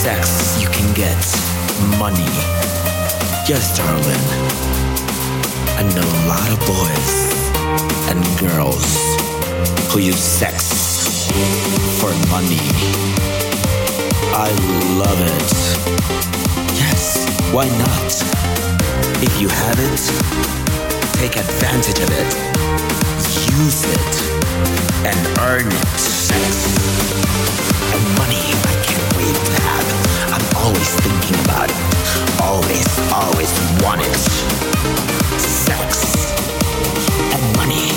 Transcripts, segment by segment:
sex, you can get money. Yes, darling. I know a lot of boys and girls who use sex for money. I love it. Yes, why not? If you have it, take advantage of it. Use it and earning sex and money. I can't wait to have. I'm always thinking about it. Always, always want it. Sex and money.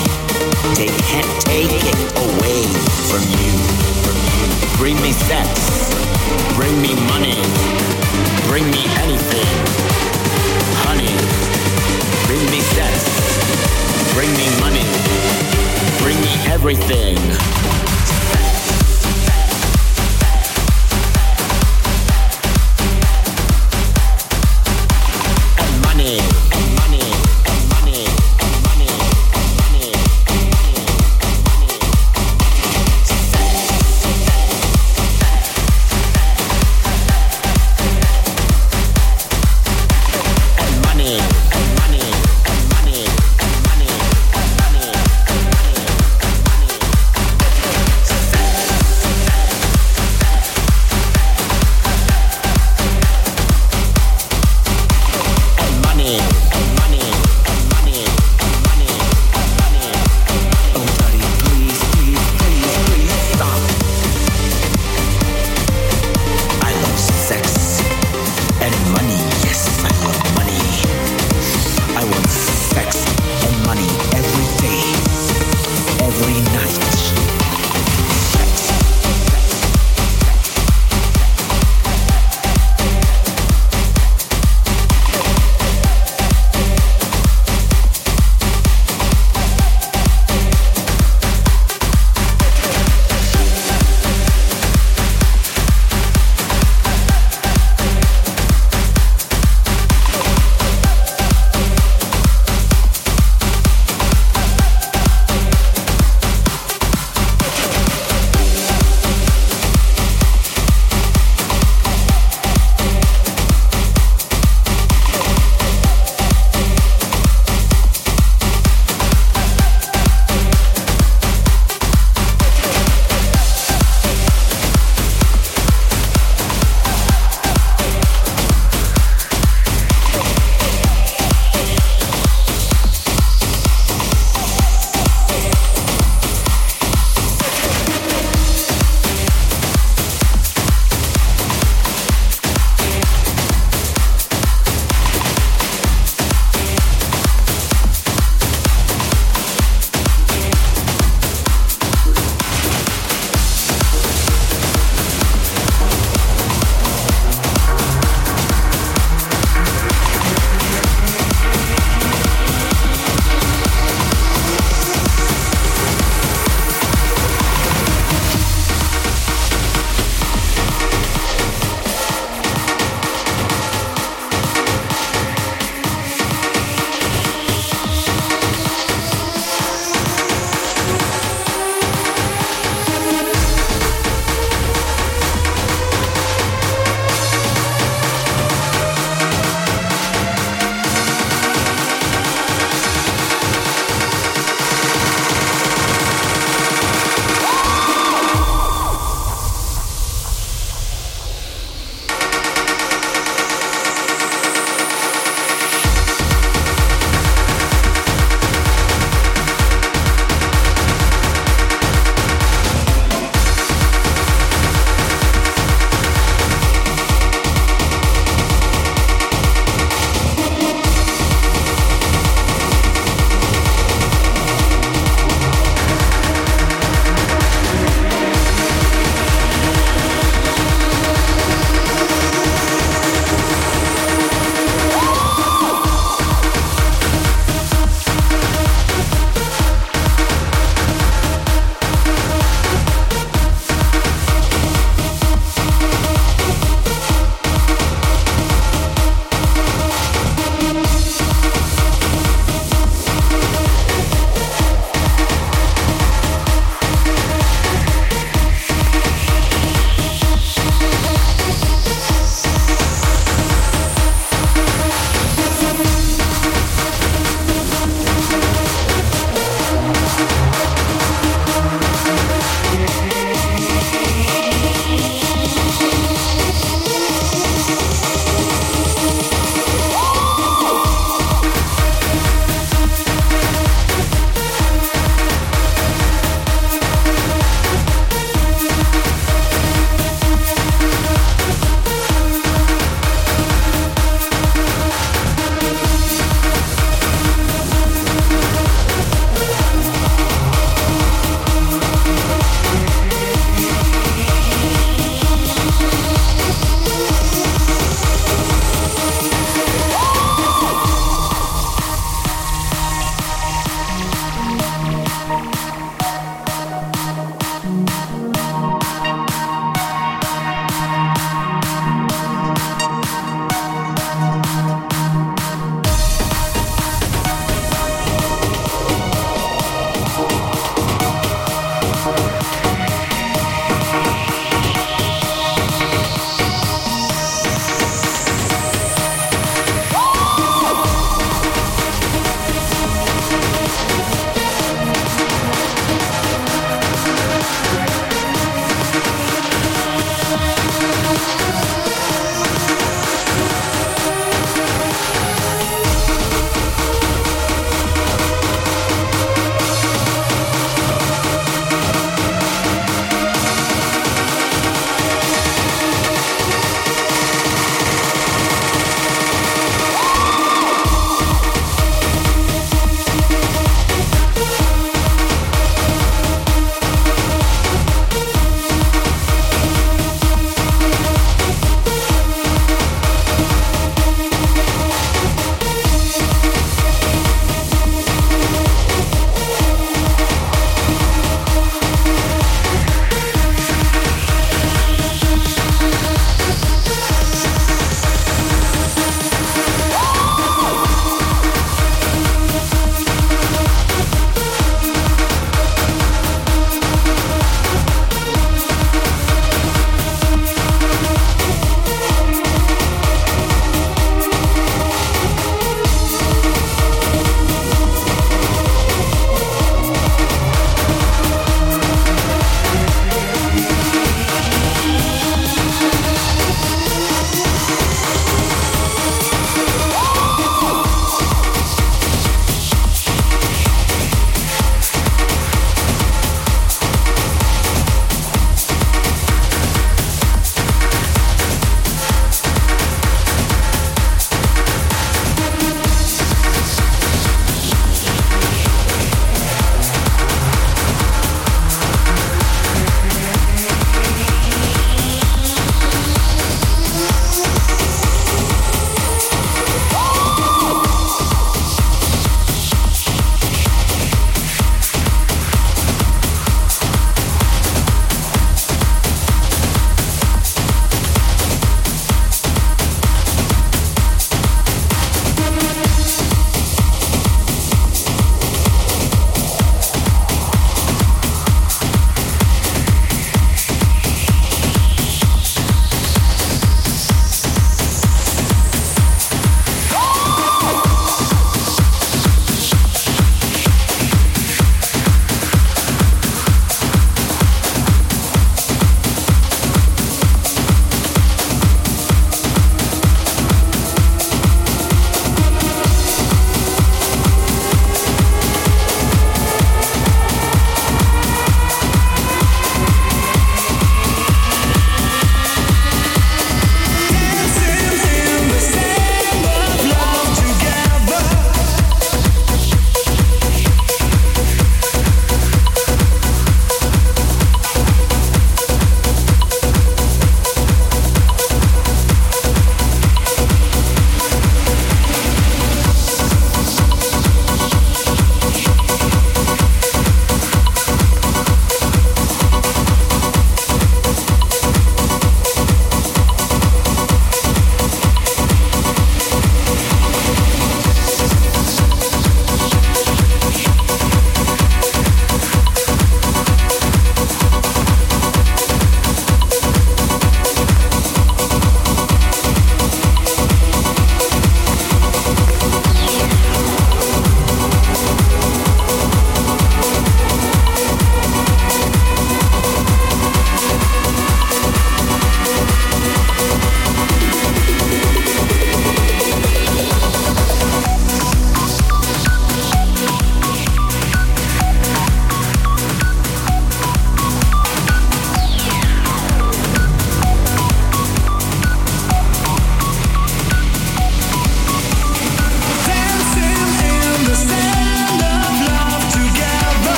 They can't take it away from you. Bring me sex. Bring me money. Bring me anything. Honey. Bring me sex. Bring me money. Bring me everything.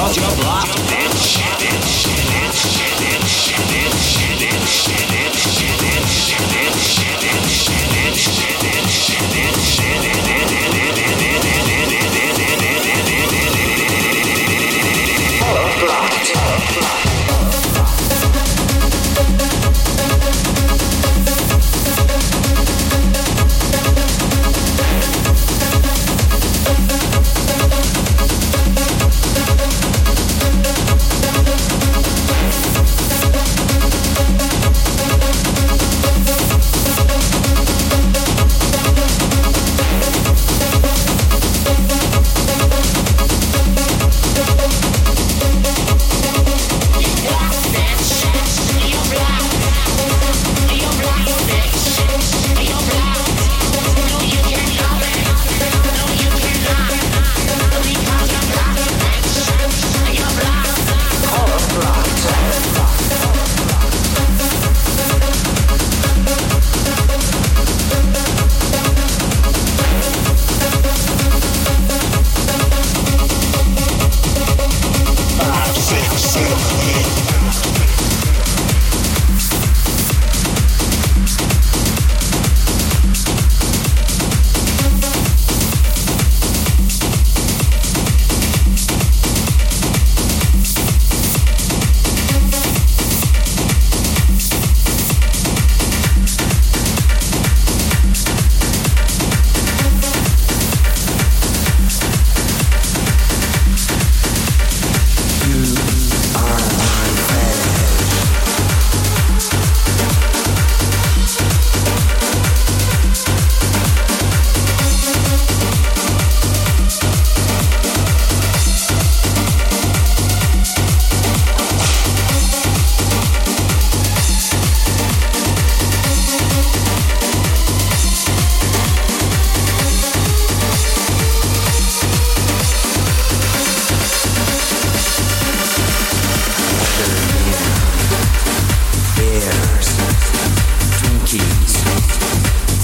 cause you're bitch. bitch, bitch, bitch.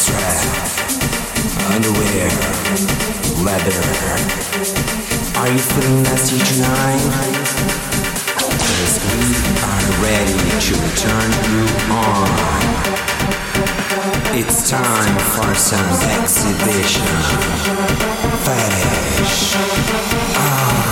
Strap, underwear, leather. Are you feeling nasty tonight? Cause we are ready to turn you on. It's time for some exhibition. Fetish. Ah.